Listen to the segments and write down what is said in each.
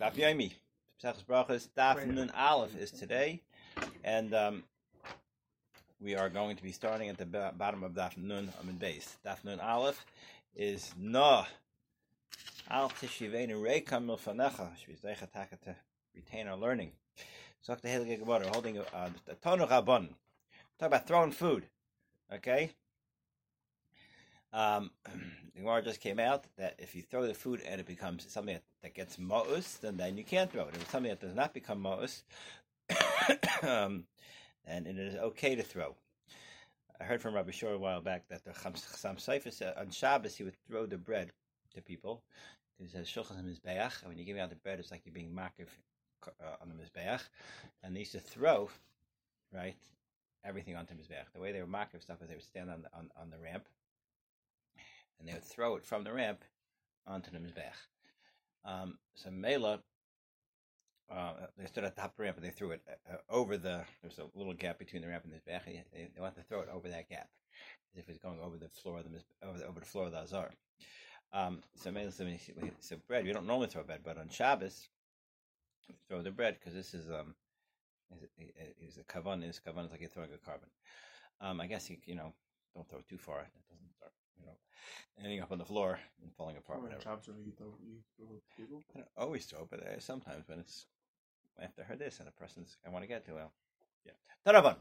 Daf Yomi. Pesach's Brachas, Daf Nun Aleph is today, and um, we are going to be starting at the b- bottom of Daf Nun Amin Base. Daf Nun Aleph is No. Al Tishivenu Reikam Milfanecha. Shvizdecha Taka to retain our learning. So, the Heilige Gemara, holding uh, the Tonu Rabban. Talk about throwing food. Okay? Um, the Gemara just came out that if you throw the food and it becomes something that, that gets ma'us, then, then you can't throw it. If it's something that does not become ma'us, um, and it is okay to throw. I heard from Rabbi Shor a while back that the Chassam said on Shabbos he would throw the bread to people. He says shulchan mizbeach, and when you give out the bread, it's like you're being makif uh, on the mizbeach, and they used to throw, right, everything onto mizbeach. The way they were makif stuff is they would stand on on, on the ramp, and they would throw it from the ramp onto the mizbeach. Um, so Mela, uh, they stood at the top of the ramp and they threw it uh, over the. There's a little gap between the ramp and the mizbeach. And they, they wanted to throw it over that gap, as if it's going over the floor of the over the, over the floor of the azar. Um, so Mela said, so bread. We don't normally throw bread, but on Shabbos, throw the bread because this is um, is, a kavan. Is kavan is like you're throwing a carbon. Um, I guess you you know don't throw it too far. It doesn't start you know, ending up on the floor and falling apart. Chops you throw, you throw people? I don't always throw, but uh, sometimes when it's after I heard this and the person's I want to get to, well, yeah, Taravan.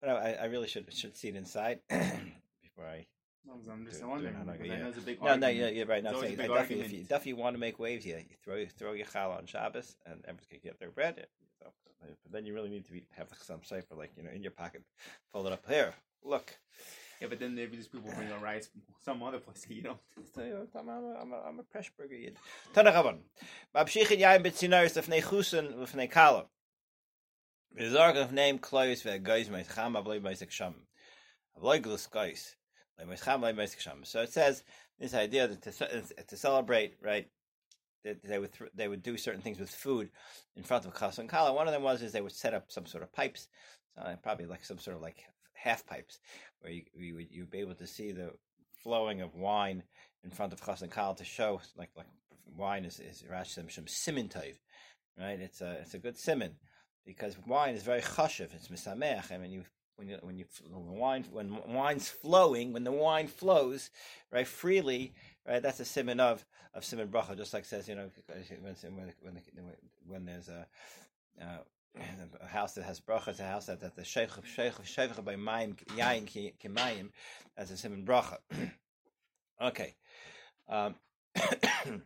But I, I really should should see it inside before I. No, I'm just Do- wondering. because Yeah. I know it's a big No, no, yeah, yeah, right. No, It's I'm always saying a big definitely, if you definitely want to make waves, yeah, you throw throw your challah on Shabbos, and everyone's gonna get their bread. So, but then you really need to be, have some cipher, like you know, in your pocket, fold it up here. Look, Yeah, but then maybe these people bring on rice from some other place. So, you know, I'm a, I'm a, I'm a Pressburger yid. Tana Chavan. Babshichin yaim betzinaris lefnei chusen lefnei kala. Bezarg of name klois ve guys meis cham avloy meis sham. Avloy glus guys. Meis cham avloy meis sham. So it says this idea that to, to celebrate, right, that they would th- they would do certain things with food in front of Chas and Kala. One of them was is they would set up some sort of pipes, uh, probably like some sort of like half pipes, where you you would you'd be able to see the flowing of wine in front of Chas and Kala to show like like wine is is Rashi says, some simin tov, right? It's a it's a good simin because wine is very chashiv. It's misamech. I mean you. When you, when you when wine when wine's flowing when the wine flows right freely right that's a simon of of simon bracha just like says you know when when when, when there's a uh, a house that has bracha, it's a house that, that the sheikh of sheikh sheikh by mayim yain ki mayim as a simon bracha. okay. Um,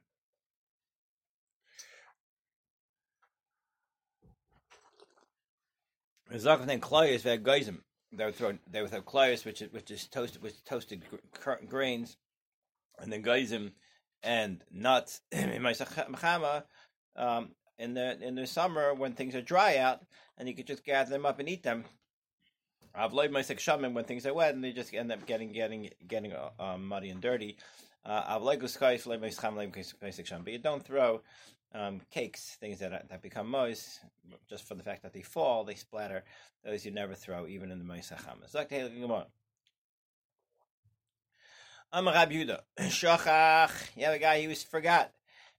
Zakh then kloyes ve geizim. They would throw they would throw kloyes, which is which is toasted with toasted grains, and then geizim and nuts. In my um, in the in the summer when things are dry out, and you could just gather them up and eat them. Avloy Meisek Shaman when things are wet and they just end up getting getting getting uh, um, muddy and dirty. Avloy Vloy Meisek Meisek Shaman, but you don't throw um, cakes, things that that become moist, just for the fact that they fall, they splatter. Those you never throw, even in the Meisek Shaman. So. I'm a Rab Yuda. Shachach. Have a guy who was forgot.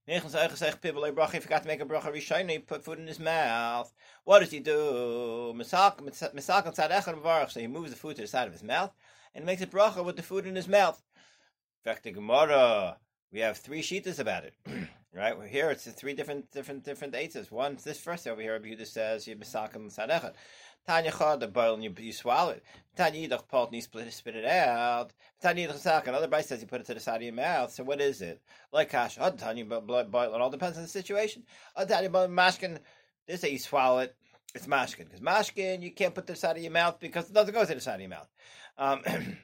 He forgot to make a bracha he put food in his mouth. What does he do? So he moves the food to the side of his mouth, and makes a bracha with the food in his mouth. In fact, the Gemara, we have three shitas about it. right? Well, here it's three different, different, different eitzes. One, this first over here, Rabbi Yehuda says, you misak on side echad. Tanya chad, the boil and you, you swallow it. Tanya yidach palt and you split, spit it out. Tanya yidach sak, another bite says you put it to the side of your mouth. So what is it? Like kash, oh, Tanya blood boil. It all depends on the situation. Oh, Tanya mashkin. This say you swallow it. It's mashkin because mashkin you can't put to the side of your mouth because it doesn't go to the side of your mouth. Um,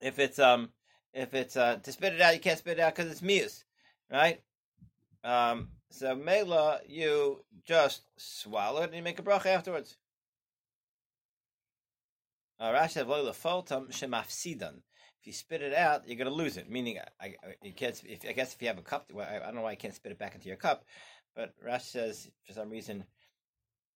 if it's um if it's uh to spit it out, you can't spit it out because it's mius, right? Um, so mela, you just swallow it and you make a bracha afterwards. If you spit it out, you're going to lose it. Meaning, I, can't. If, I guess if you have a cup, well, I, I don't know why you can't spit it back into your cup, but Rashi says for some reason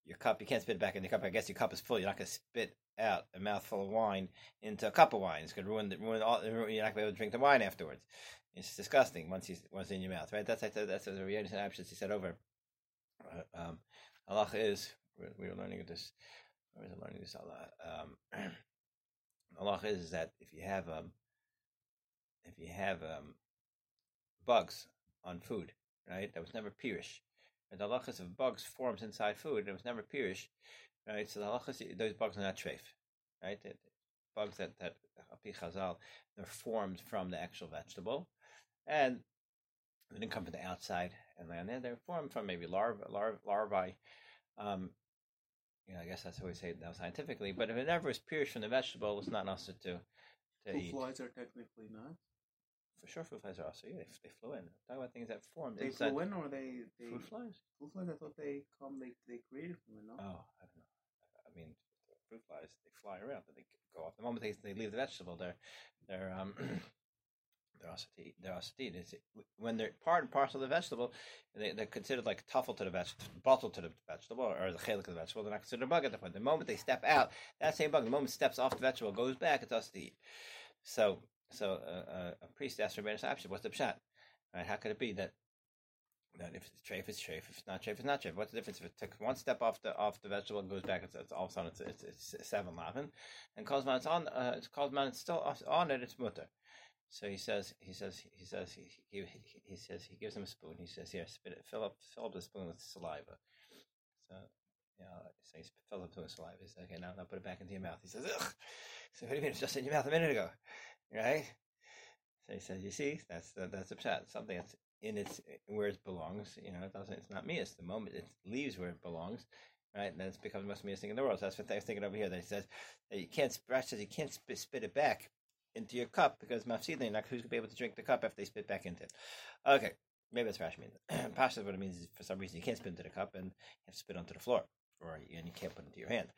your cup you can't spit it back in the cup. I guess your cup is full. You're not going to spit out a mouthful of wine into a cup of wine. It's going to ruin the, ruin all. You're not going to be able to drink the wine afterwards. It's disgusting once you once in your mouth, right? That's that's that's what the Rebbe said over Uh, um, halacha is we're, we're learning this. It learning this halacha? Um, Allah is, is that if you have um, if you have um, bugs on food, right, that was never pirish. And the halachas of bugs forms inside food, and it was never pirish, right? So the halachas, those bugs are not treif, right? Bugs that that chazal, they're formed from the actual vegetable, and they didn't come from the outside and land there. They're formed from maybe larvae, larvae, larvae. Um, you know, I guess that's how we say it now scientifically. But if it never was pierced from the vegetable, it's not necessary to, to Fruit eat. flies are technically not. For sure, fruit flies are also yeah, they, they flew in. Talk about things that formed They inside flew in or they they fruit flies. fruit flies. I thought they come. They they created from it. No. Oh, I don't know. I mean, fruit flies they fly around, but they go off. The moment they they leave the vegetable, they're they're um they're also to eat. They're also to eat. It's, when they're part and parcel of the vegetable, they, they're considered like tuffle to the vegetable, bottle to the vegetable, or the chelik of the vegetable. They're not considered a bug at the point. The moment they step out, that same bug, the moment steps off the vegetable, goes back, it's us to eat. So, so uh, uh, a priest asked Rabbeinu Sapshir, "What's the pshat? Right? How could it be that that if it's treif, it's treif. If it's not treif, it's not treif. What's the difference if it took one step off the off the vegetable and goes back? It's, it's all of a sudden it's, it's, it's seven lavin, and kozman it's on. Uh, it's kozman it's still on it. It's mutter. So he says, he says, he says, he, he, he says, he gives him a spoon. He says, here, spit it, fill up, fill up the spoon with saliva. So, you know, so he fills up with saliva. He says, okay, now, now put it back into your mouth. He says, ugh. So what do you mean? It's just in your mouth a minute ago, right? So he says, you see, that's the, that's a pshat. Something that's in its where it belongs. You know, it doesn't. It's not mias. The moment it leaves where it belongs, right? Then it's becomes the most mias thing in the world. So that's what I was thinking over here. That he says you can't. Rash says you can't spit, spit it back into your cup because mafsidin, like who's gonna be able to drink the cup after they spit back into it? Okay, maybe that's Rashi means. Pasha, what it means is for some reason you can't spit into the cup and you have to spit onto the floor, or and you can't put it into your hand.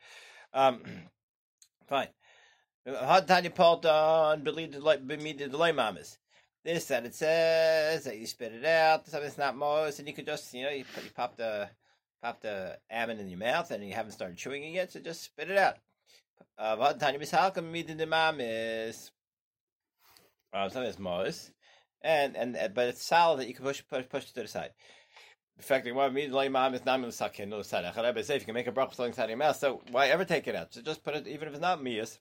Um, fine. This that it says that you spit it out. Something that's not most, and you could just you know you, put, you pop the pop the almond in your mouth and you haven't started chewing it yet, so just spit it out. Uh, Uh, something that's most, and and but it's solid that you can push push push to the side. In fact, what means like mom is not misakin no side. I say if you can make a bracha of your mouth, so why ever take it out? So just put it, even if it's not mias,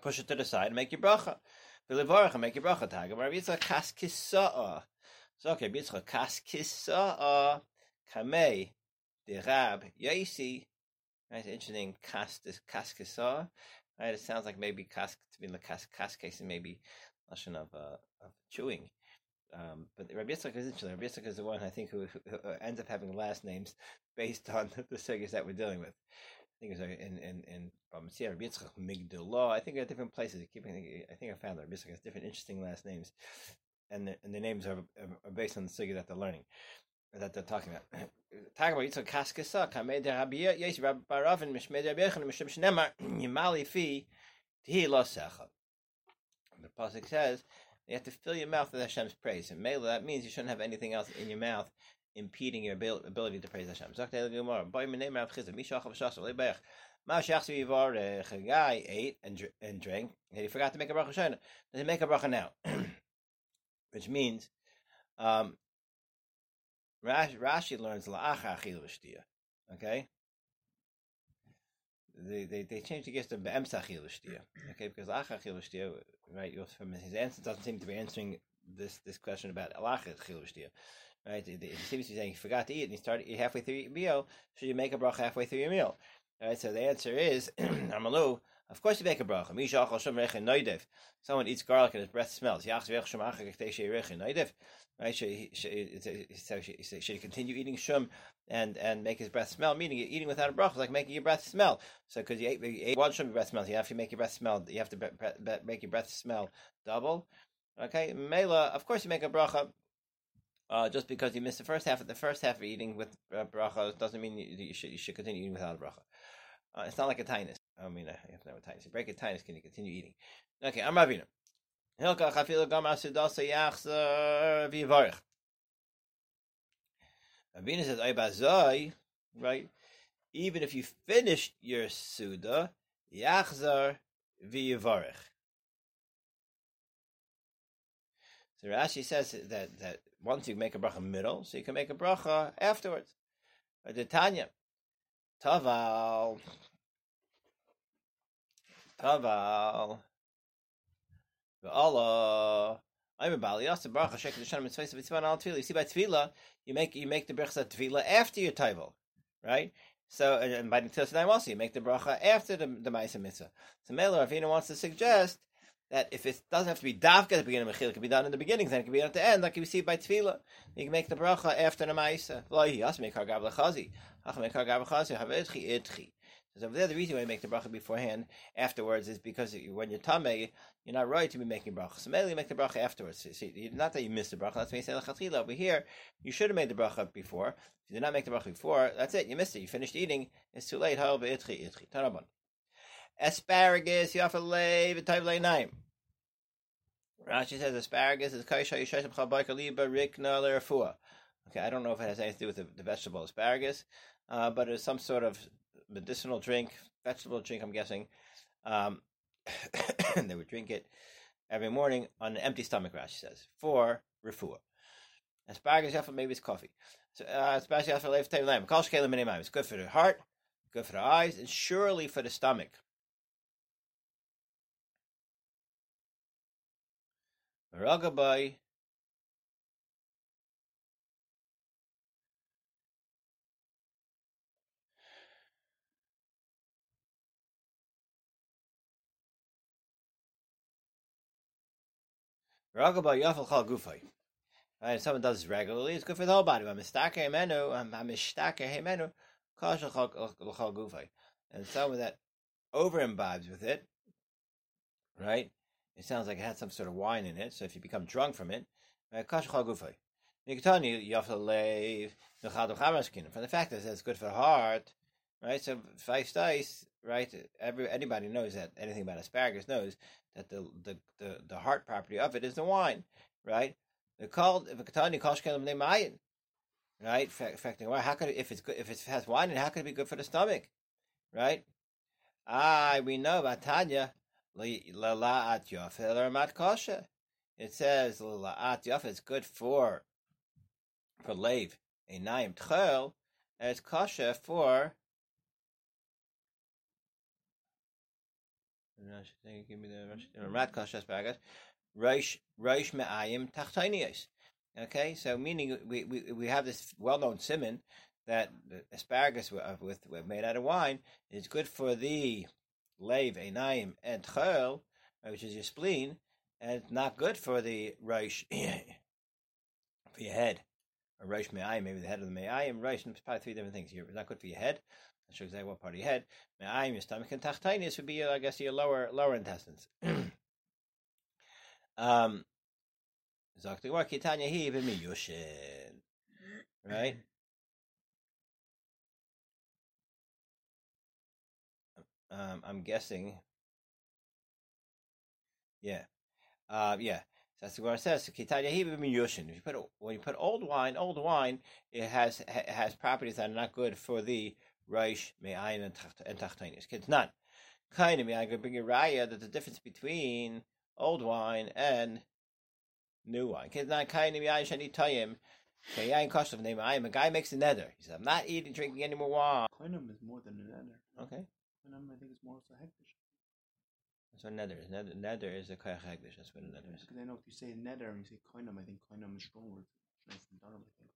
push it to the side and make your bracha. V'levarach and make your bracha tag. Rabbi Yitzchak kas kisa'a. So okay, Yitzchak kas kisa'a kamei the rab yaisi. Right, interesting. Kas kisa'a. Right, it sounds like maybe kas to be in the kas kas case and maybe lashon of uh, of chewing. Um, but Rabbi Yitzchak is interesting. Rabbi Yitzchak is the one I think who, who, ends up having last names based on the sugyas that we're dealing with. I think it's in in in um, Rabbi Yitzchak Migdallah. I think at different places. Keeping, I think I found that Rabbi Yitzchak has different interesting last names, and the, and the names are, are based on the sugya that they're learning, that they're talking about. Talking about Yitzchak Kaskasa Kamed Rabbi Yes Rabbi Baravin Mishmed Rabbi Yechon Mishim Shnemar Yimali Fi Tihi Lo. The pasuk says you have to fill your mouth with Hashem's praise, and Mela that means you shouldn't have anything else in your mouth impeding your ability to praise Hashem. A guy ate and, and drank, and he forgot to make a bracha shana. Does he make a bracha now? Which means, um, Rashi, Rashi learns la'acha Okay, they they they changed the to be'emsa achil Okay, because la'acha achil right? From his answer doesn't seem to be answering this this question about alacha achil right? It seems to be saying he forgot to eat and he started eat halfway through your meal. Should you make a bracha halfway through your meal? All right. So the answer is Amalu. Of course, you make a bracha. Someone eats garlic and his breath smells. Right? Should should, should continue eating shum and, and make his breath smell? Meaning, eating without a bracha is like making your breath smell. So, because you ate, you ate one shum, your breath smells. You have to make your breath smell. You have to be, be, make your breath smell double. Okay, Mela. Of course, you make a bracha uh, just because you missed the first half of the first half of eating with uh, bracha doesn't mean you, you, should you should continue eating without a bracha. Uh, it's not like a tinus. I mean, have to know a tinus. You break a tinus, can you continue eating? Okay, I'm Ravina. Hilka chafil gam asidasa yachzer v'yivarich. Ravina says, "Ay right? Even if you finished your suda, yachzer v'yivarich." So Rashi says that that once you make a bracha middle, so you can make a bracha afterwards. The Tanya. Taval. Taval. Allah. I'm a Bali. Also, Baruch Hashem Hashem Mitzvah Mitzvah Al Tefillah. You see, by Tefillah, you make you make the bracha Tefillah after your Taival, right? So, and by the Tefillah also, you make the bracha after the the Ma'aseh Mitzvah. So, Mela Ravina wants to suggest that if it doesn't have to be dafka at the beginning of Mechil, it can be done in the beginning, then it can be done at the end, like we see by Tefillah. You can make the bracha after the Ma'aseh. Lo hi, as make hargav lechazi. Ach make hargav lechazi, have idchi idchi. So the reason why you make the bracha beforehand, afterwards, is because when you're tamei, you're not right to be making bracha. So mainly you make the bracha afterwards. See, not that you missed the bracha. That's why you say lechatchila. Over here, you should have made the bracha before. If you did not make the bracha before, that's it. You missed it. You finished eating. It's too late. How itchi itchi. Tarabon. Asparagus yafalei v'tayv naim. Rashi says asparagus is kaisha yishayim chabayka liba rikna lerafua. Okay, I don't know if it has anything to do with the, the vegetable asparagus, uh, but it's some sort of medicinal drink, vegetable drink, I'm guessing. Um, they would drink it every morning on an empty stomach, Rashi says, for refuah. Asparagus, yafa, maybe it's coffee. So, uh, asparagus, yafa, leif, tei, lamb. Kol shkelim, It's good for the heart, good for the eyes, and surely for the stomach. Ragabai, Right, if someone does this regularly, it's good for the whole body. Um, I'm mistake hemenu, I'm mistake hemenu, kasha chal gufay. And someone that over imbibes with it, right? It sounds like it had some sort of wine in it. So if you become drunk from it, kasha chal gufay. Nikitani yafal leiv nechad From the fact that it's good for the heart, right? So five dice, right? Every anybody knows that anything about asparagus knows that the the the, the heart property of it is the wine, right? They're called if katani koshkelim nemayin, right? Affecting why? How could it, if it's good if it has wine, and how could it be good for the stomach, right? Ah, we know about Tanya at mat kosher. It says at yof is good for for lave a naim tchel, and it's kosher for Give me the Rat Me'ayim. Okay, so meaning we, we, we have this well known simon that asparagus uh, with, with, made out of wine is good for the lave, enaim, and chol, which is your spleen, and not good for the reish for your head. Or reish me'ayim, maybe the head of the me'ayim. Reish, it's probably three different things. It's not good for your head not sure exactly what part of your head. Me'ayim, your stomach, and tachtainis would be, I guess, your lower lower intestines. um, right? Um, I'm guessing. Yeah, uh, yeah. So that's what it says. If you put when you put old wine, old wine, it has it has properties that are not good for the Reish, Me'ayin, and Tachtanis. It's not. Kind of, me, I could bring a raya that the difference between old wine and new wine. It's not kind of Me'ayin, Shani Tayim. Kayayin Kosov name I am a guy makes a nether. He says, I'm not eating, drinking any more wine. Koinum is more than a nether. Okay. Koinum, I think, is more of a hektish. That's what nether is. Nether, nether is a kayach hektish. That's what a nether is. Because I know if you say nether and you say koinum, I think koinum is stronger. It's from Durham, I think.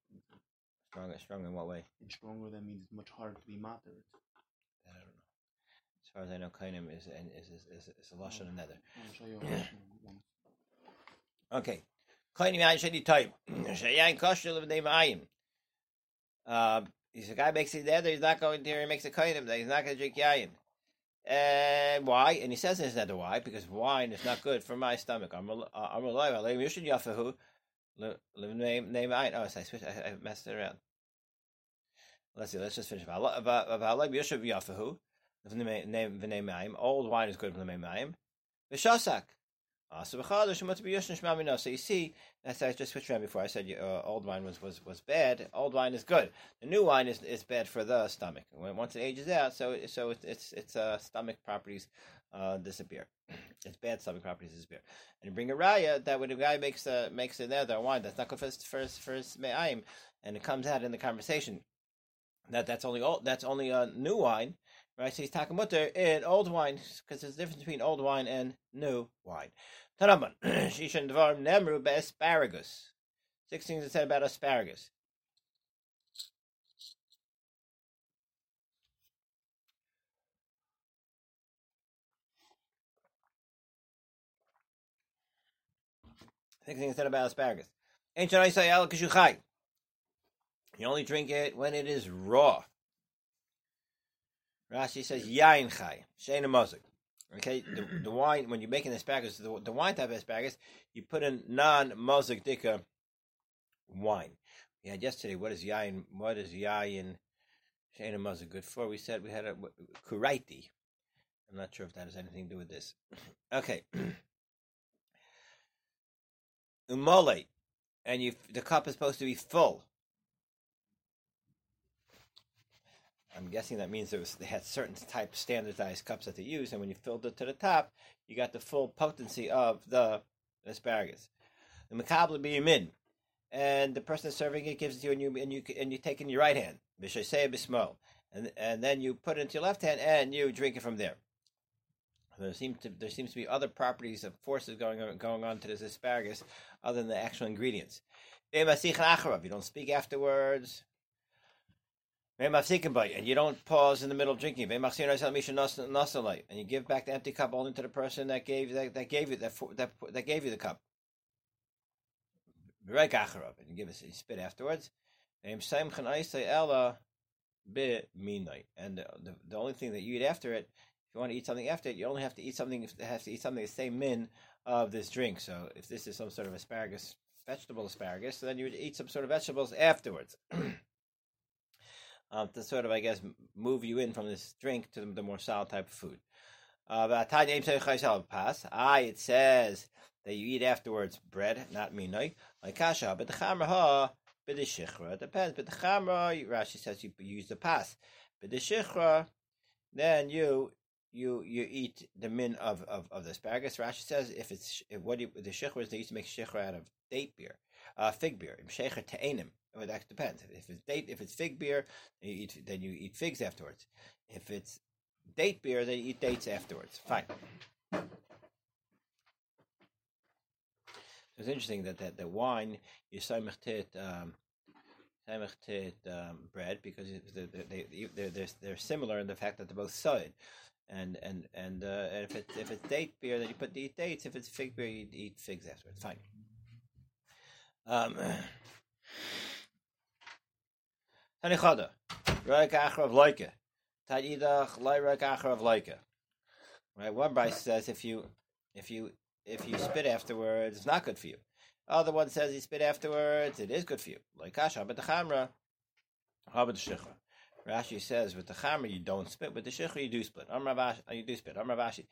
Stronger, stronger in what way? It's stronger. That means it's much harder to be matter. I don't know. As far as I know, kainim is is is is, is a lashon oh, another. You. okay. Kainim yain sheni time. Shayain kosher levnei ma'ayim. Um, if a guy makes it there, he's not going to. He makes a kainim. He's not going to drink yain. And why? And he says it's not why because wine is not good for my stomach. I'm I'm alive. I'm yafahu. Name name oh I switched I, I messed it around. Let's see. Let's just finish. Old wine is good for the mayim. V'shasak. So you see, as I just switched around before. I said uh, old wine was, was, was bad. Old wine is good. The new wine is, is bad for the stomach. When once it ages out, so so it's it's, it's uh, stomach properties uh, disappear. its bad stomach properties disappear. And you bring a raya that when a guy makes a makes a nether wine that's not good for his, for his, for his me'ayim, and it comes out in the conversation that that's only old, that's only a new wine, right? So he's talking about there eh, in old wine because there's a difference between old wine and new wine. Tanaman, Shishan Dvar Nemru be asparagus. Six things it said about asparagus. Six things said about asparagus. Ancient I say al You only drink it when it is raw. Rashi says yain chai, sheina mazik. Okay, the, the wine when you're making asparagus, the, the wine type of asparagus, you put in non mazik dika wine. We had yesterday. What is yain? What is yain? Sheina mazik good for? We said we had a kuraiti. I'm not sure if that has anything to do with this. Okay. Umole, and you the cup is supposed to be full. I'm guessing that means was, they had certain type standardized cups that they used, and when you filled it to the top, you got the full potency of the asparagus. The macabre being in, and the person serving it gives it to you, and you and you and you take it in your right hand, bismo, and and then you put it into your left hand, and you drink it from there. There seems to there seems to be other properties of forces going on going on to this asparagus other than the actual ingredients. You don't speak afterwards. And you don't pause in the middle of drinking. And you give back the empty cup only to the person that gave that, that gave you that, that that gave you the cup. And you give it you spit afterwards. And the, the, the only thing that you eat after it if you want to eat something after it, you only have to eat something has to eat something the same min of this drink. So if this is some sort of asparagus, vegetable asparagus, then you would eat some sort of vegetables afterwards. um, to sort of, I guess, move you in from this drink to the more solid type of food. Uh, ah, it says that you eat afterwards bread, not minoi, like kasha, but the chamra but the shichra depends. But the chamra, Rashi says you use the pass. but the shichra, then you you you eat the min of, of, of the asparagus. Rashi says if it's if what you, the shechras they used to make shechra out of date beer, uh, fig beer, shecher te'enim. Well, that depends. If it's date, if it's fig beer, then you eat then you eat figs afterwards. If it's date beer, then you eat dates afterwards. Fine. It's interesting that that the wine you samechtet um, um, bread because they, they, they, they're, they're similar in the fact that they're both solid and and and, uh, and if it's if it's date beer, then you put the dates. If it's fig beer, you eat figs afterwards. Fine. Um. Tanichada, Roik Achrav Loike, Tadidach Lyrak Achrav Loike. Right, one Bryce says if you if you if you spit afterwards, it's not good for you. Other one says you spit afterwards, it is good for you. But the Chamra, Habad Shechra. Rashi says with the chamer you don't spit, with the shechri you do split. Am Ravashi, you do spit. Am Ravashi.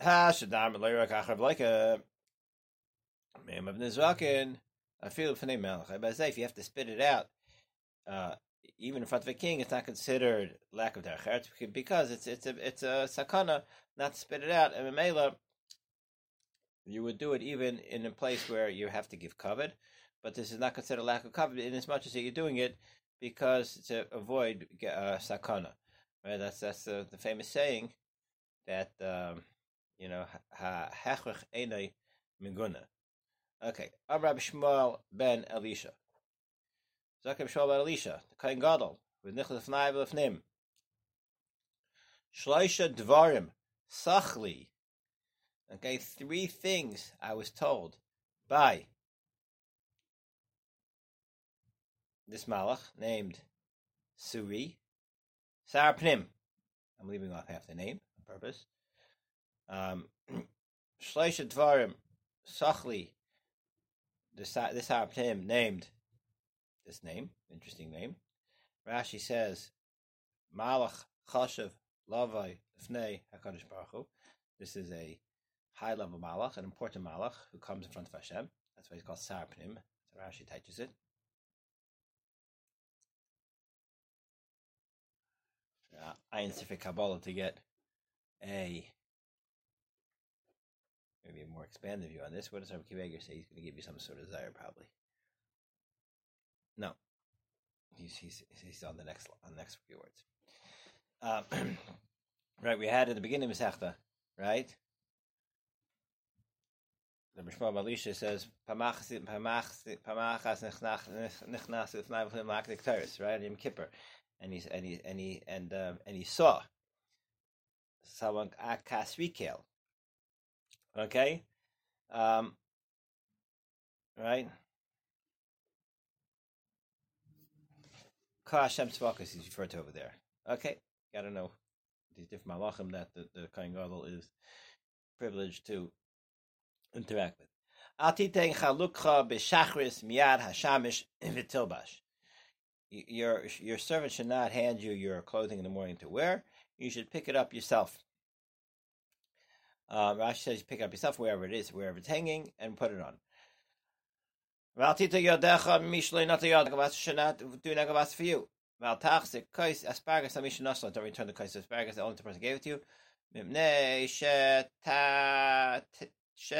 Ha shadam leirak achav like a mem of nizrakin. I feel for name melech. say if you have to spit it out, uh, even in front of a king, it's not considered lack of derech eretz because it's it's a it's a sakana not to spit it out. And Mela, you would do it even in a place where you have to give covet, but this is not considered lack of covet in as much as you're doing it because to avoid uh, sakana. Right? That's that's the, the famous saying that um, you know ha hechrich enei miguna. Okay, Shmuel ben Elisha. Zakir Shmuel ben Elisha, the Kohen Gadol, with Nicholas Fnai Lefnim. Shloisha Dvarim, Sachli. Okay, three things I was told by this malach named Suri Sarapnim. I'm leaving off half the name on purpose. Um, Shleisha Dvarim Sachli. This Sarapnim named this name, interesting name. Rashi says Malach Chashav Lavai Fnei Hakadosh Baruch Hu. This is a high level malach, an important malach who comes in front of Hashem. That's why he's called Sarapnim. So Rashi teaches it. uh, Ein Sefer Kabbalah to get a maybe a more expanded view on this. What does Rabbi Kiva say? He's going to give you some sort of desire, probably. No. he's he's he's on the next on the next few words. Um, right, we had at the beginning of Masechta, right? The Mishmar Malisha says Pamachas teres, right? Yom Kippur, and he's and he and he and um, and he saw someone akasrikel. Okay, um, right? Ka Hashem Tzvakas is referred to over there. Okay, gotta know these different malachim that the, the Kohen Gadol is privileged to interact with. Your your servant should not hand you your clothing in the morning to wear. You should pick it up yourself. Uh, Rashi says pick it up yourself wherever it is, wherever it's hanging, and put it on. Valtita yodecha not yod should not do nagavas for you. Valtachzik kais asparagus amishnasla. Don't return the kais asparagus. The only person gave it to you. Mimnei she ta she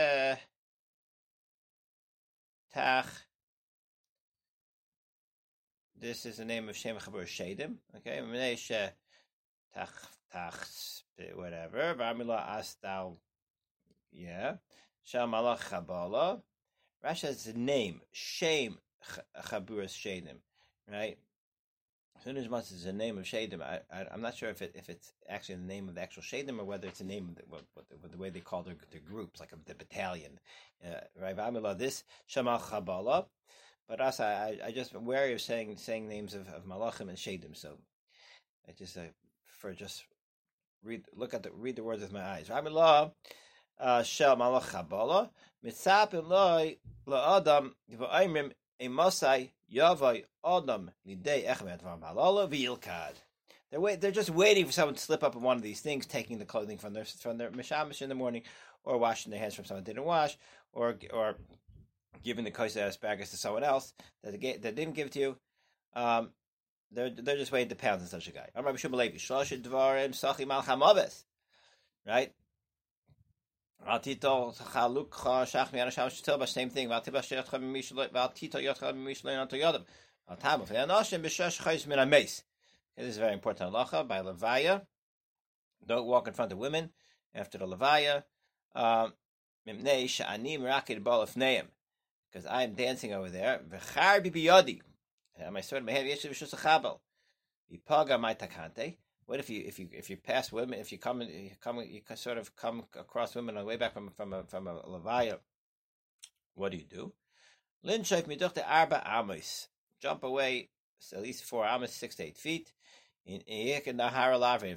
tach. This is the name of Shem Chabur Shadim. Okay, Mimnei she tach tach whatever. Vamila astal. Yeah. Shal malach chabala. Rashi has the name, Shem Chaburas Shadim, right? As soon as much as the name of Shadim, I, I, am not sure if it if it's actually the name of the actual Shadim or whether it's the name of the, what, what the, way they call their, their groups, like the battalion, uh, right? Amila, this Shamal Chabala, but also I, I just wary of saying saying names of, of Malachim and Shadim, so I just uh, for just read look at the read the words with my eyes. Amila shel malach chabala loy yavai adam lidei echmed v'malala v'yilkad. They're wait, They're just waiting for someone to slip up in one of these things, taking the clothing from their from their mishamish in the morning, or washing their hands from someone didn't wash, or or giving the kosher asparagus to someone else that they, that didn't give to you. Um, they're they're just waiting to pounce on such a guy. Right? Min ameis. This is very important halacha by levaya. Don't walk in front of women after the levaya. Um, Mimnei bal neim because I am dancing over there. V'char. And my sword in my hand. Yeshiv shus a chabel. Yipaga takante. What if you if you if you pass women if you come you come you sort of come across women on the way back from from a from a levaya? What do you do? Lin shaykh miduchte arba amos. Jump away at least four amos, six to eight feet. In If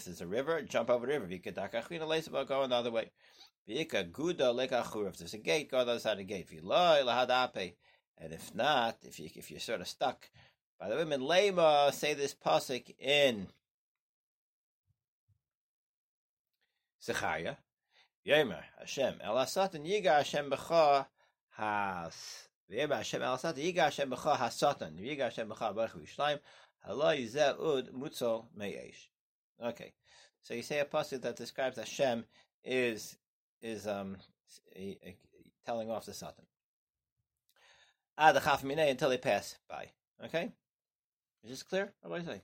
there's a river, jump over the river. Go another way. If there's a gate, go the other side of the gate. And if not, if you if you're sort of stuck by the women, lema say this pasuk in Zechariah. Yemer Hashem El Satan Yiga Hashem B'cha Has. Yemer Hashem El Satan Yiga Hashem B'cha Hasatan. Yiga Hashem B'cha Baruch Yishlayim. Hala Yizeh Ud Mutzol Me'esh. Okay, so you say a passage that describes Hashem is is um telling off the Satan. Ad Chaf Minei until they pass by. Okay, is this clear? What do I say?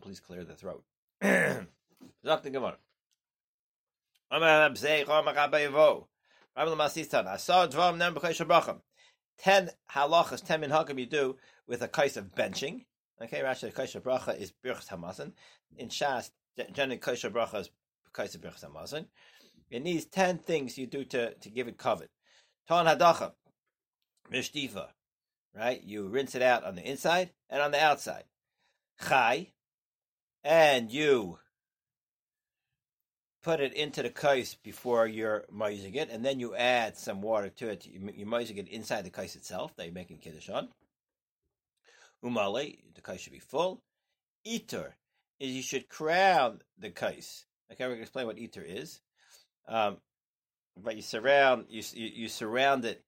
Please clear the throat. Zok the Gemara. Ten halachas, ten minhagim you do with a kais of benching. Okay, Rashi, kais of bracha is birchs hamasan. In Shas, generally kais of bracha is kais of birchs hamasan. It needs ten things you do to, to give it covet. Ton hadacha, mishtifa, right? You rinse it out on the inside and on the outside. Chai, and you put it into the kais before you're moising it, and then you add some water to it. You're moising it inside the kais itself that you're making kiddush on. Umale, the kais should be full. Eater is you should crown the kais. Okay, we're going to explain what eater is. Um, but you surround you, you, you surround it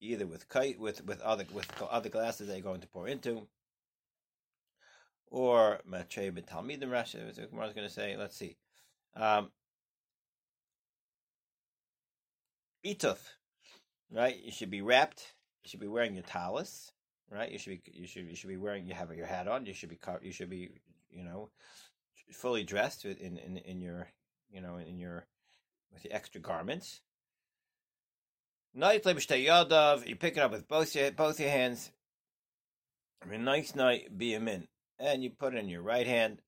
either with kite with with other with other glasses that you're going to pour into, or Matrei B'Talmidim Rashi, the Gemara is going to say, let's see. Um, Ituf. right? You should be wrapped. You should be wearing your talus, right? You should be you should you should be wearing you have your hat on. You should be you should be you know fully dressed in in in your you know in your with extra garments. You pick it up with both your both your hands. Nice night be a and you put it in your right hand.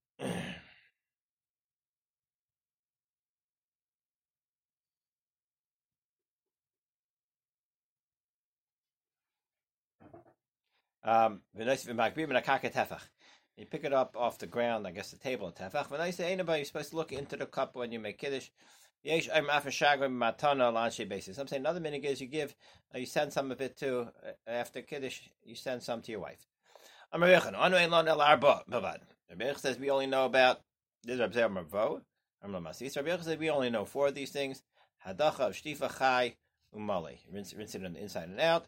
Um, you pick it up off the ground, I guess the table at tefach. When I say anybody, you're supposed to look into the cup when you make kiddush. I'm basis. I'm saying another minute is you give, uh, you send some of it to uh, after kiddush. You send some to your wife. Rabbi says we only know about this. Rabbi says we only know four of these things: hadacha, shtifa, chai, umali. Rinse, it on the inside and out.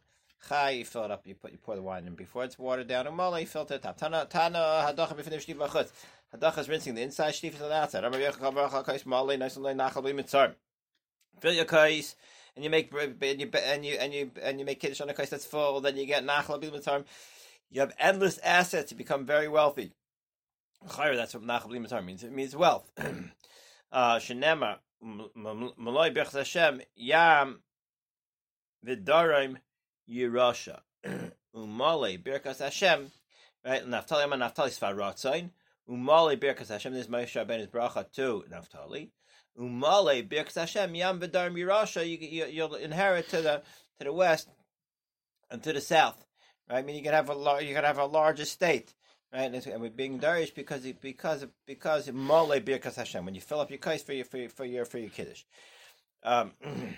Chai, you fill it up, you put you pour the wine in before it's watered down. Umala, you filter it up. Tana, tana, hadacha b'fnei shtiva chutz. Hadacha is rinsing the inside, shtiva on the outside. Rabbi Yechal Baruch HaKais Malay, nice and nachal b'mitzar. Fill your kais, and you make and you and you and you and you make kiddush on a kais that's full. Then you get nachal b'mitzar. You have endless assets. You become very wealthy. That's what nachal b'mitzar means. It means wealth. Uh, Shenema, Malay B'chaz Hashem, Yam, V'darim, Yerusha. Umale Birkas Hashem. Right, Naftali Ama Naftali Sfaratzain. Umale Birkas Hashem. This is Moshe Rabbeinu's bracha to Naftali. Umale Birkas Hashem. Yam V'dar Yerusha. You, you'll inherit to the to the west and to the south. Right, I mean you can have a you can have a large estate. Right, and we're being darish because because because mole birkas Hashem. When you fill up your kais for your for your for your, for your kiddush. Um,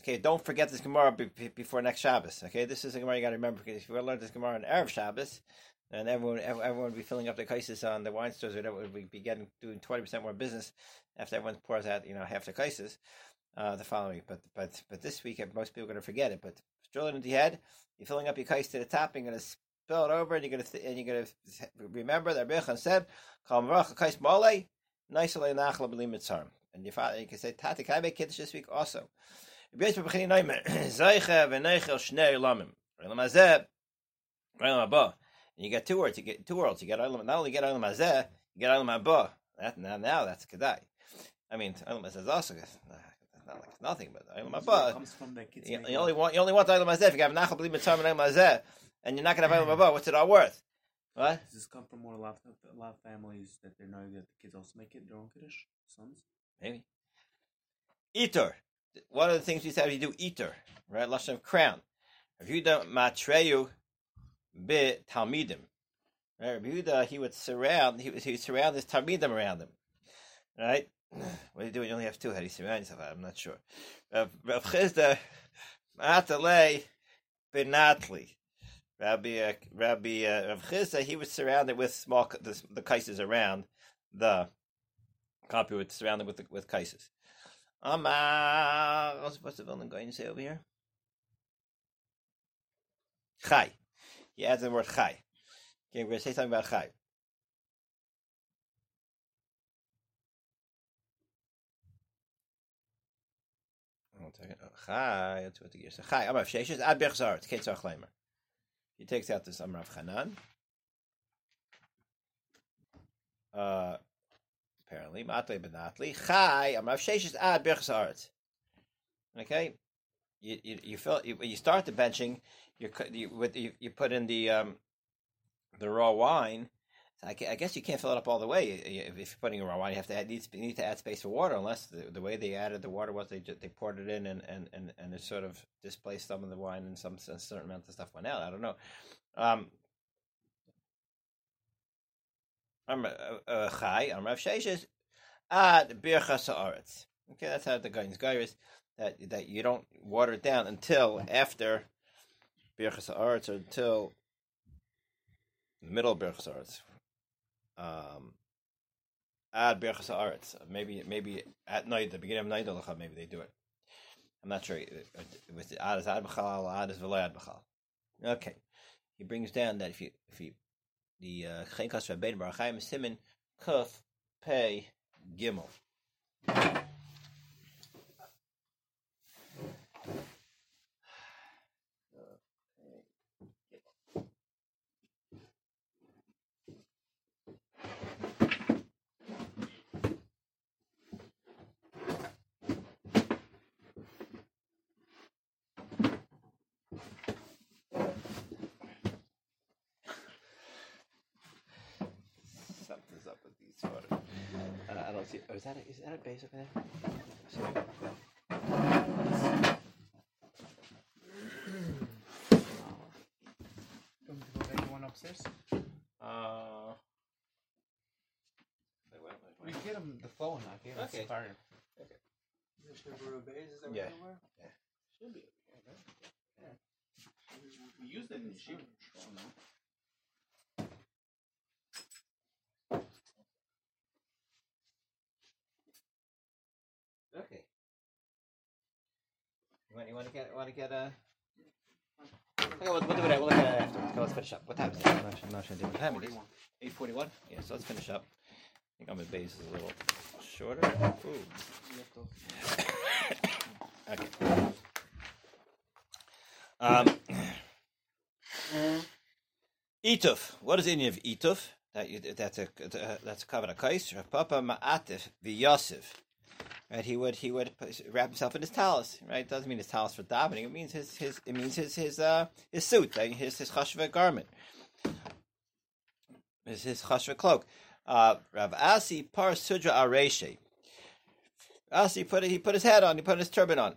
Okay, don't forget this Gemara before next Shabbos. Okay, this is a Gemara you got to remember because if you learn this Gemara on Erev Shabbos, then everyone everyone would be filling up their cases on the wine stores. Or would be getting doing twenty percent more business after everyone pours out you know half the cases uh, the following week. But but but this week most people are going to forget it. But drill it into your head. You're filling up your case to the top. You're going to spill it over, and you're going to th- and you're going to remember that Rebbe said, "Kal marach kais mole, nice nachla b'lim mitzarm." And your father, you can say, Tati, can I make Kiddush this week also? And you get two words, you get two worlds. You get not only get Olam Hazeh, you get Olam Haba. That, now, now that's Kedai. I mean, Olam Hazeh is also not like nothing, but Haba. Comes from the you, you only want you only want Olam Hazeh if you have Nachal B'lim Mitzvah and Hazeh, and you're not going to have Olam Haba. What's it all worth? What? Does this come from more a lot, a lot of families that they're knowing that the kids also make it their own kiddush, sons? Maybe. Eater. One of the things we said we do eater, right? Lashon of crown. Yehuda matreyu be talmidim. Right? Yehuda, he would surround, he would, he would surround his talmidim around him. Right? What do you do when you only have two? How do you surround yourself? I'm not sure. Rav Chisda, Matalei benatli. Rabbi uh, Rabbi uh, Rav Chisda, he was surrounded with small the, the cases around the copy was surrounded with the, with cases. Amar, what's the villain going to say over here? Chai. He adds the word chai. Okay, we're going to say something about chai. One second. Oh, chai. What the gear says. Chai. Amar Sheshes. Ad Bechzar. Ketzar Chleimer. He takes out this Amar of Chanan. Uh, apparently. Matle benatli. Chai, Amrav Sheshes ad aretz. Okay? You, you, you, fill, you, you start the benching, you, you, you, you put in the um, the raw wine. I, guess you can't fill it up all the way. If you're putting a raw wine, you have to add, need, to add space for water. Unless the, the way they added the water was they they poured it in and, and, and, and it sort of displaced some of the wine and some a certain amount of stuff went out. I don't know. Um, I'm uh, uh, Chai, I'm Rav Sheshes, ad birchas haaretz. Okay, that's how the guidance guy is that that you don't water it down until after birchas haaretz or until middle haaretz. Um, ad birchas haaretz. Maybe maybe at night, the beginning of night, maybe they do it. I'm not sure. With ad is ad b'chal, ad is v'lo ad b'chal. Okay, he brings down that if you if you the Chenkas Rabbein Bar Chaim Simon Kuf Pei Gimel. See, oh, is that a, is that a base over there? Don't you go get one upstairs? Uh, We get them the phone. I gave us Okay. the fire. Yeah. Should be. okay. Yeah. We use them in the sheep. Okay. You want, you want to get want to get a. Okay, we'll, we'll do it. We'll look at it afterwards. Okay, let's finish up. What time is it? I'm not, I'm not sure what time it is. Eight forty-one. Yeah, so let's finish up. I think I'm at base is a little shorter. Ooh. Okay. Um, Ituf. What is the inyan of Ituf? That you, that's a that's a covenant kais. Papa ma'atif v'yosif. Right, he would he would wrap himself in his talus. Right, it doesn't mean his talus for davening. It means his his it means his his uh his suit, like his his chashva garment, his his chashva cloak. Uh, Rav Asi par sudra areshe. Asi put he put his hat on. He put his turban on.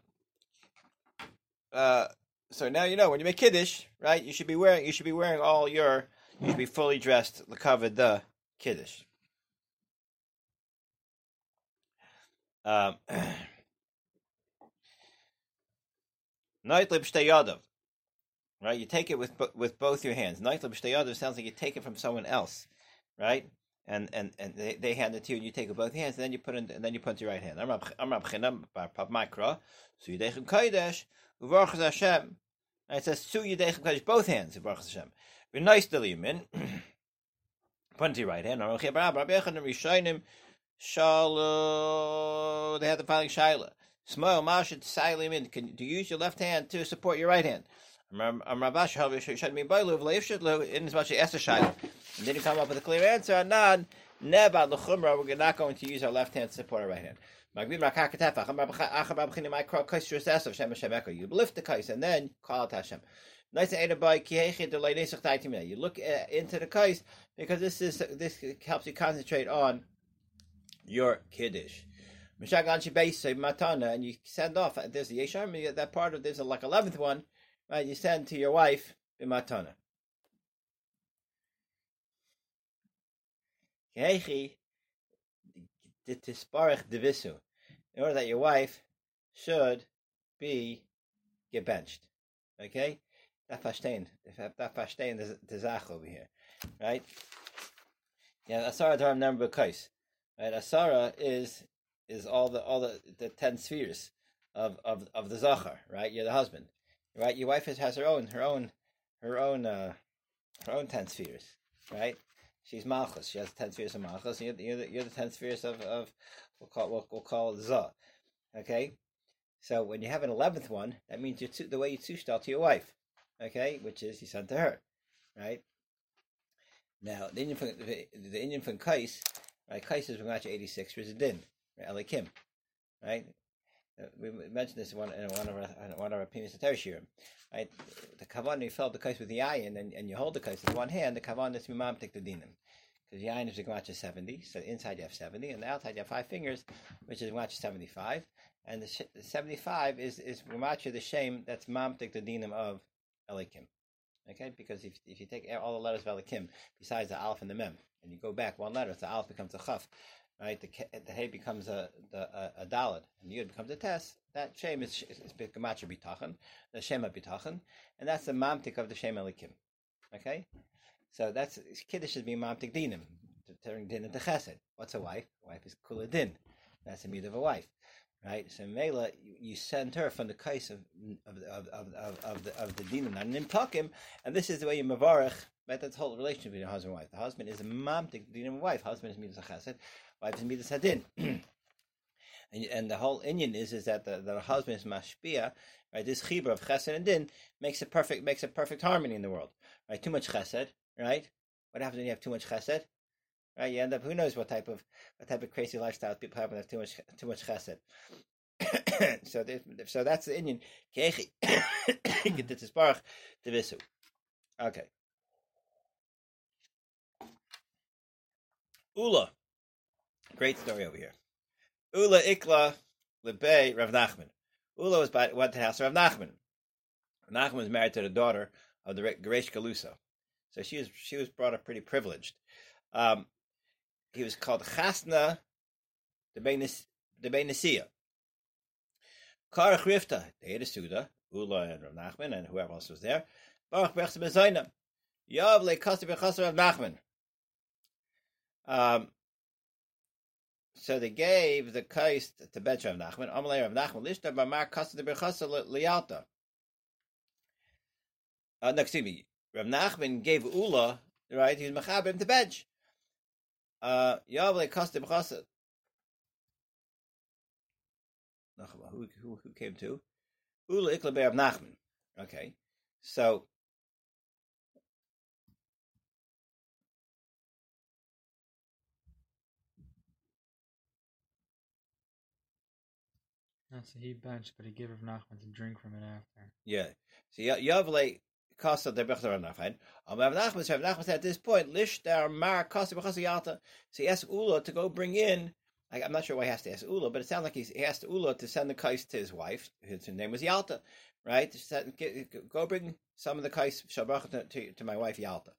Uh, so now you know when you make kiddush, right? You should be wearing you should be wearing all your you should be fully dressed, covered the kiddush. Um. Right, you take it with with both your hands. Sounds like you take it from someone else, right? And and and they, they hand it to you, and you take it with both hands, and then you put it, and then you put it to your right hand. And it says su yidechem kodesh both hands Hashem. V'nois delimin. Put to your right hand. Shala. They had the following shaila. Smile mashit sailim Can do you use your left hand to support your right hand? In. And then you come up with a clear answer. Anan neba l'chumra. We're not going to use our left hand to support our right hand. You lift the kais and then call out Hashem. You look uh, into the kais because this is this helps you concentrate on your kiddush. Matana, and you send off. Uh, there's a yeshar that part of there's a like eleventh one, right? You send to your wife matana. In order that your wife should be get benched. Okay? That fashtein. That fashtein the zach over here. Right? Yeah, Asara Dharam number kais. Right? Asara is is all the all the, the ten spheres of, of of the Zachar, right? You're the husband. Right? Your wife has, has her own her own her own uh her own ten spheres, right? She's Malchus. She has ten spheres of Malchus. You're, you're, the, you're the ten spheres of, of we'll call we'll, we'll call it Zah. Okay, so when you have an eleventh one, that means you the way you tushtal to your wife. Okay, which is you send to her, right? Now the inyan from the inyan from Kais, right? Kais is match eighty six for Zadin, right? Elikim, right? Uh, we mentioned this in one in one of our in one of our opinions of Tereshirim, right? The kavan you felt the kais with the ayin and, and you hold the kais with one hand. The kavan is mimam take the dinim. Because the ayin is a gamacha 70, so inside you have 70, and the outside you have five fingers, which is gamacha 75. And the, sh- the 75 is is gamacha the shame that's mamtik the dinim of elikim. Okay, because if, if you take all the letters of elikim, besides the alf and the mem, and you go back one letter, the alf becomes a chaf, right? The the hay becomes a the, a, a dalad, and the yud becomes a tes. That shame is is, is gamacha bitachon, the shema bitachon, and that's the mamtik of the shem elikim. Okay, so that's kiddush is being mamtik dinim, turning din into chesed. What's a wife? A wife is kula din. That's the meat of a wife, right? So Mela, you, send her from the kais of of of of, of, of the of the dinim, not an imtakim, and this is the way you mavarech. Right, that's the whole relationship between husband and wife. The husband is a mamtik dinim wife. Husband is midas chesed. Wife is midas hadin. And, and the whole inyan is is that the, the husband is mashpia, right? This chibur of chesed and din makes a perfect makes a perfect harmony in the world, right? Too much chesed, right? What happens when you have too much chesed? Right, you end up who knows what type of what type of crazy lifestyle people have when they have too much too much chesed. so so that's the inyan. Okay. Ula, great story over here. Ula Ikla Lebei Rav Nachman. Ula was by, went to the house of Rav Nachman. Rav Nachman was married to the daughter of the Geresh Galusa. So she was she was brought up pretty privileged. Um, he was called Chasna the Benesia. Kara Chrifta, they Suda, Ula and Rav Nachman and whoever else was there. Baruch Bechse Bezaina. Yav Le Kasta Bechasa Rav Nachman. Um, so they gave the kais to Bet Rav Nachman. Amalei Rav Nachman lishta b'mar kasa de bechasa lialta. Uh, no, excuse me. Rav Nachman gave Ula, right? He was mechabim to bench. Uh, Yavle de bechasa. Who, who, who came to? Ula Rav Nachman. Okay. So That's so he benched, but he gave Rav Nachman to drink from it after. Yeah. So Yavle Kasa de Bechta Rav Nachman. Um, Rav Nachman, Rav Nachman said at this point, Lish dar mar Kasa Bechasa Yalta. So he asked Ula to go bring in. I, I'm not sure why he has to ask Ula, but it sounds like he asked Ula to send the kais to his wife. His name was Yalta, right? Said, go bring some of the kais Shabbat to, to, to my wife Yalta.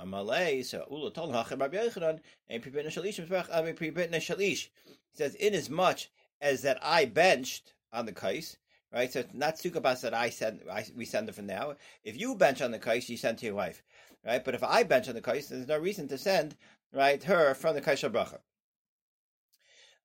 Amalei, so Ula told him, Hachem Rabbi Yochanan, and Pribitna Shalish, Pribitna Shalish. He says, in as much as that I benched on the kais, right? So it's not sukabas that I send, I, we send it from now. If you bench on the kais, you send to your wife, right? But if I bench on the kais, there's no reason to send, right, her from the kais bracha.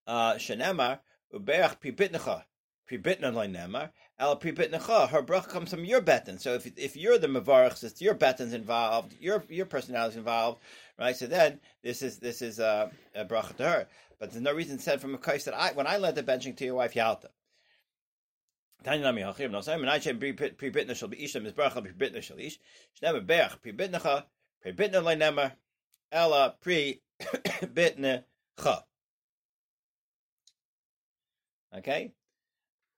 Uh, Shenemar uberach pribitnecha pribitna el pribitnecha. Her bracha comes from your betin. So if if you're the mavarachs, it's your betin's involved, your your personality is involved, right? So then this is this is a, a bracha to her. But there's no reason said from a case that I when I led the benching to your wife Yalta. Tanya Nami Hachim no Simon I pre bitna shall be Isham is Barachal pre bitna ish. Shnema Berach pre bitnacha pre bitna le nemer ella. Okay,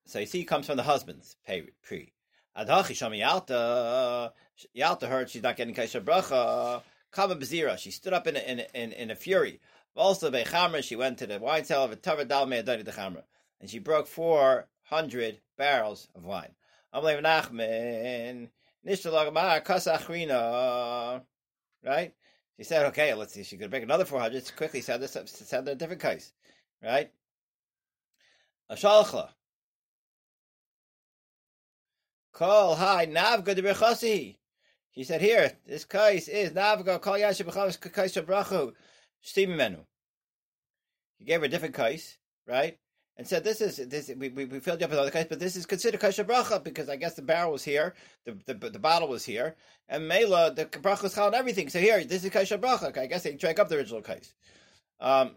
so you see, it comes from the husband's pre. Adhachi shami Yalta Yalta heard she's not getting kaisha bracha. Kama bezira. She stood up in a, in a, in, in a fury. Also, by Chamra, she went to the wine cellar of Tavar Dal Me'adani the Chamra, and she broke four hundred barrels of wine. Amalei Nachman, Nishtalag Kasachrina. Right? She said, okay, let's see, she could break another 400. She quickly said this, up. said a different case. Right? Ashalcha. Call hi Navga de Bechasi. She said, here, this case is Navga, call Yashib Bechavis Kais Brachu. Menu. He gave her a different case, right? And said, "This is this. We, we, we filled you up with other case, but this is considered kosher bracha because I guess the barrel was here, the the, the bottle was here, and Mela the bracha was and everything. So here, this is kosher bracha. I guess they drank up the original case. Um,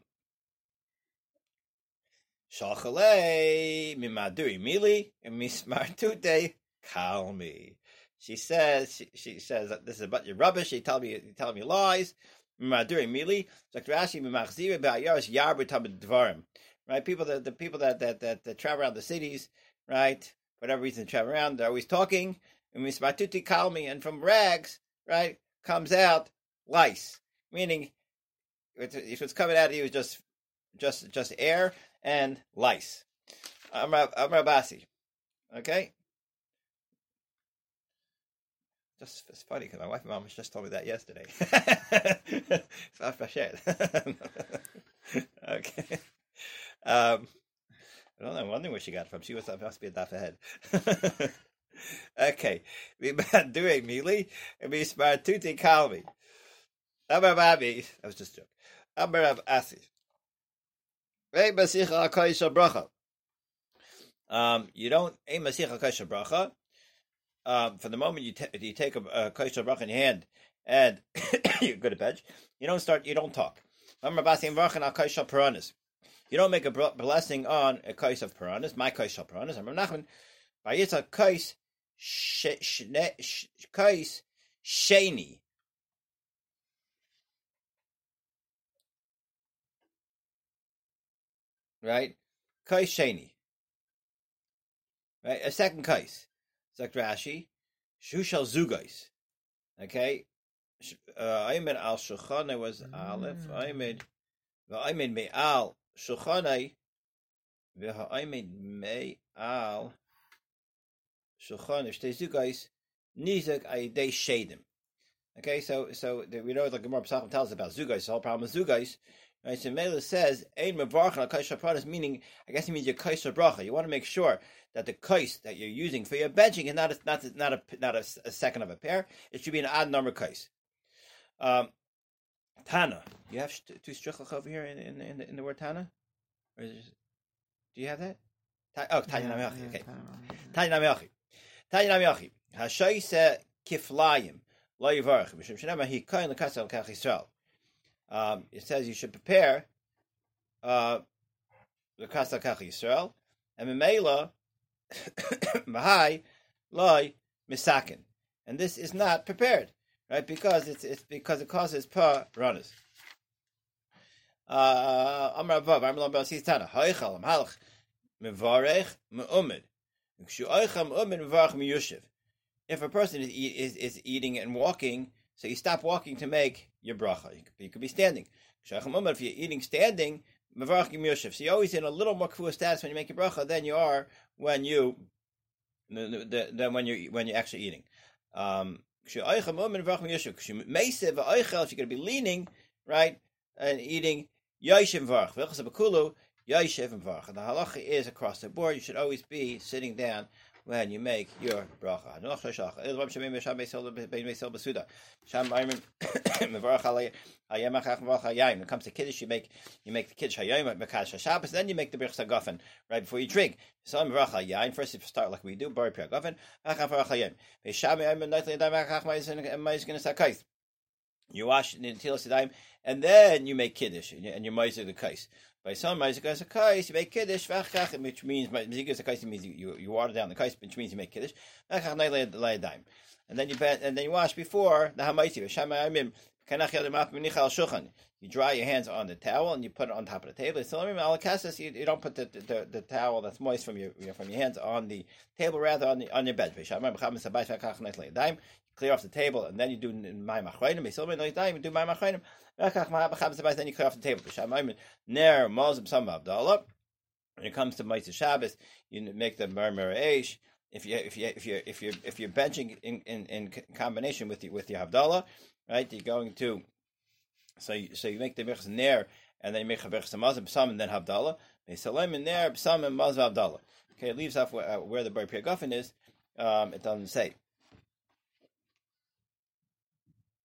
Shalchale mimaduri mili mismartute kalmi. She says she, she says this is about your rubbish. You tell me you tell me lies. Maduri Mili, Rashi Mimachzira Ba'yaris Yarbu Tamid Dvarim. Right? People that the people that, that that that travel around the cities, right? whatever reason travel around, they're always talking. And Mismatuti Kalmi, and from rags, right, comes out lice. Meaning if it's coming out of you just just just air and lice. I'm I'm Rabasi. Okay? Just it's funny because my wife and mom just told me that yesterday. okay. Um, I don't know. I'm wondering where she got from. She was must be a daf ahead. okay. Doing Mili and be smart tuti kalmi. Amar Babi. That was just a joke. Amar Rav Asi. Hey, Masicha Akaisha Bracha. Um, you don't, a Masicha Akaisha Bracha um, from the moment you, t- you take a, a kosher brach in your hand and you go to bed, you don't start, you don't talk. You don't make a blessing on a kais of piranhas, my kais of piranhas. I'm Nachman. By Vayitza kais kais sheni. Right, kais sheni. Right, a second kais. Sagt Rashi, Shushal Zugais. Okay? Uh, aymed al shulchan. I was Aleph. Hmm. Aymed, Aymed me al Shulchanai v'ha'omed mei al shulchan shtei zugais nizak ayidei shedim. Okay, so so we know the Gemara Pesachim tells us about zugais. The whole problem with zugais. Right, so Mela says ein mevarch al kaisha pradas, meaning I guess he means your kaisha bracha. You want to make sure that the kais that you're using for your benching is not a, not a, not a not a, a second of a pair. It should be an odd number kais. Um, Tana, you have two strichach over here in in, in, the, in the word Tana, or is it, do you have that? Ta- oh, Tanya Yeah, Namiachi. yeah, Okay, Tanya Namiachi. Tanya Namiachi. Hashaisa kiflayim lo yivarach shenema he kain lekasel kach Yisrael. Um, it says you should prepare uh, the kasel kach Yisrael, and memela mahai loy misakin, and this is not prepared, right? Because it's it's because it causes Amar Laμπas Tana, Haichal, Mevarech, Me'umid. If a person is, eat, is is eating and walking, so you stop walking to make your bracha. You could, you could be standing. If you're eating standing, So you're always in a little more kfuah status when you make your bracha than you are when you than when you when you're actually eating. Um, if you're going to be leaning, right, and eating Yoshev Varch. And the halacha is across the board, you should always be sitting down when you make your bracha. When it comes to Kiddush, you make you make the Kiddush Shabbos, then you make the Birch Sagafen right before you drink. So. First, you start like we do, Bar Pir. You wash in Tilas and then you make Kiddush, and you, and you the Kais. By some Ma'izin the Kais, you make Kiddush, which means, means you, you, water down the Kais, which means you make Kiddush. And then you and then you wash before the Hamaiti. You dry your hands on the towel and you put it on top of the table. So you, you don't put the, the, the towel that's moist from your from your hands on the table, rather on the on your bed. You clear off the table and then you do my machreinim. You do my. Then you clear off the table. When it comes to Ma'aseh Shabbos, you make the murmur eish. If you if you if you if you if you're benching in, in, in combination with the with the Havdalah, right? You're going to so you, so you make the Birchas Ner, and then you make a Birchas Mazim, Psalm, and then Havdalah. Salim and Ner, Psalm, and Mazim, Havdalah. Okay, it leaves off where, uh, where the Bar Guffin is. Um, it doesn't say.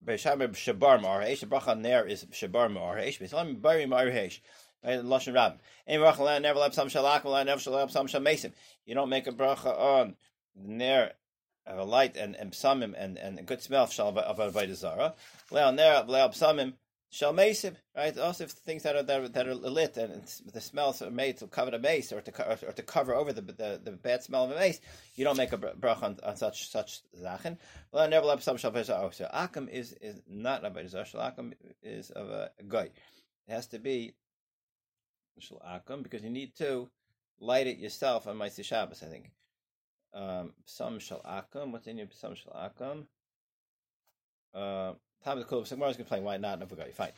Beishamir Shabar Marhesh, the Bracha Ner is Shabar Marhesh, Beishamir Bari. Right, Lashon Rab. Ein bracha never lab some shalak, never shalab some shamasim. You don't make a bracha on ner of a light and and psamim and and a good smell of shal of a zara. Leal ner leal psamim mesim. Right, also if things that are that are, that are lit and the smells are made to cover the mace or to or to cover over the the, the bad smell of a mace. You don't make a bracha on, on such such zachen. Leal never lab some shal zara. Oh, so akum is is not a zara. Shal akum is of a guy. It has to be shal akum because you need to light it yourself on Ma'aseh Shabbos. I think. Um, some shal akum. What's in your some shal akum? Uh, of the cool. Gemara is to play. Why not? Never go. Fine.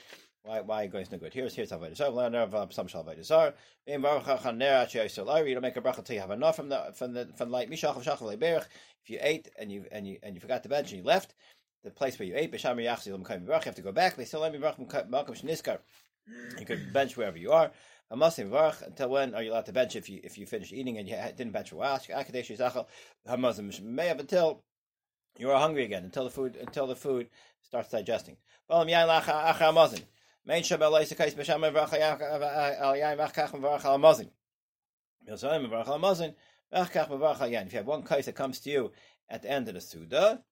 Why? Why going no good? Here's here's avodah zarah. Learn some shal avodah zarah. In baruch hachaner achayisol You don't make a bracha until you have enough from the from the from the light. Mishach of shachal leberach. If you ate and you and you and you forgot to bench and you left the place where you ate, b'sham yachzil l'mkayim. You have to go back. They still let me baruch malkum shniskar. You could bench wherever you are. Hamasim varch. Until when are you allowed to bench if you if you finish eating and you didn't bench a while? Akadesh yizachal hamazim meyav until you are hungry again until the food until the food starts digesting. If you have one kais that comes to you at the end of the suda,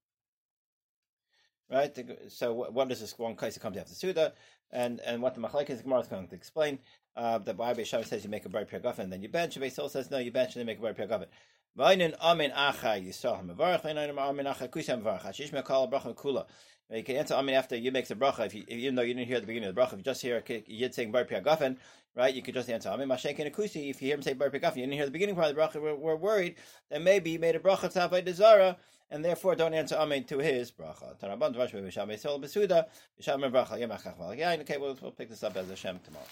right? So what does this one kais that comes after the suda? And and what the machlekes Gemara is going to explain. Uh, the Bible Shabbos says you make a bar piyagafin and then you bench. The Beisol says no, you bench and then make a bar piyagafin. Vaynin amin acha mevarach. Acha kusam. Hashish bracha kula. You can answer amin after you make the bracha. If you, even though you didn't hear the beginning of the bracha, if you just hear yid saying bar piyagafin, right? You could just answer amin mashek and akusi. If you hear him say bar piyagafin, you didn't hear the beginning part of the bracha. We're, we're worried that maybe he made a bracha tzavay desara and therefore don't answer amen to his bracha. Okay, we'll, we'll pick this up as Hashem tomorrow.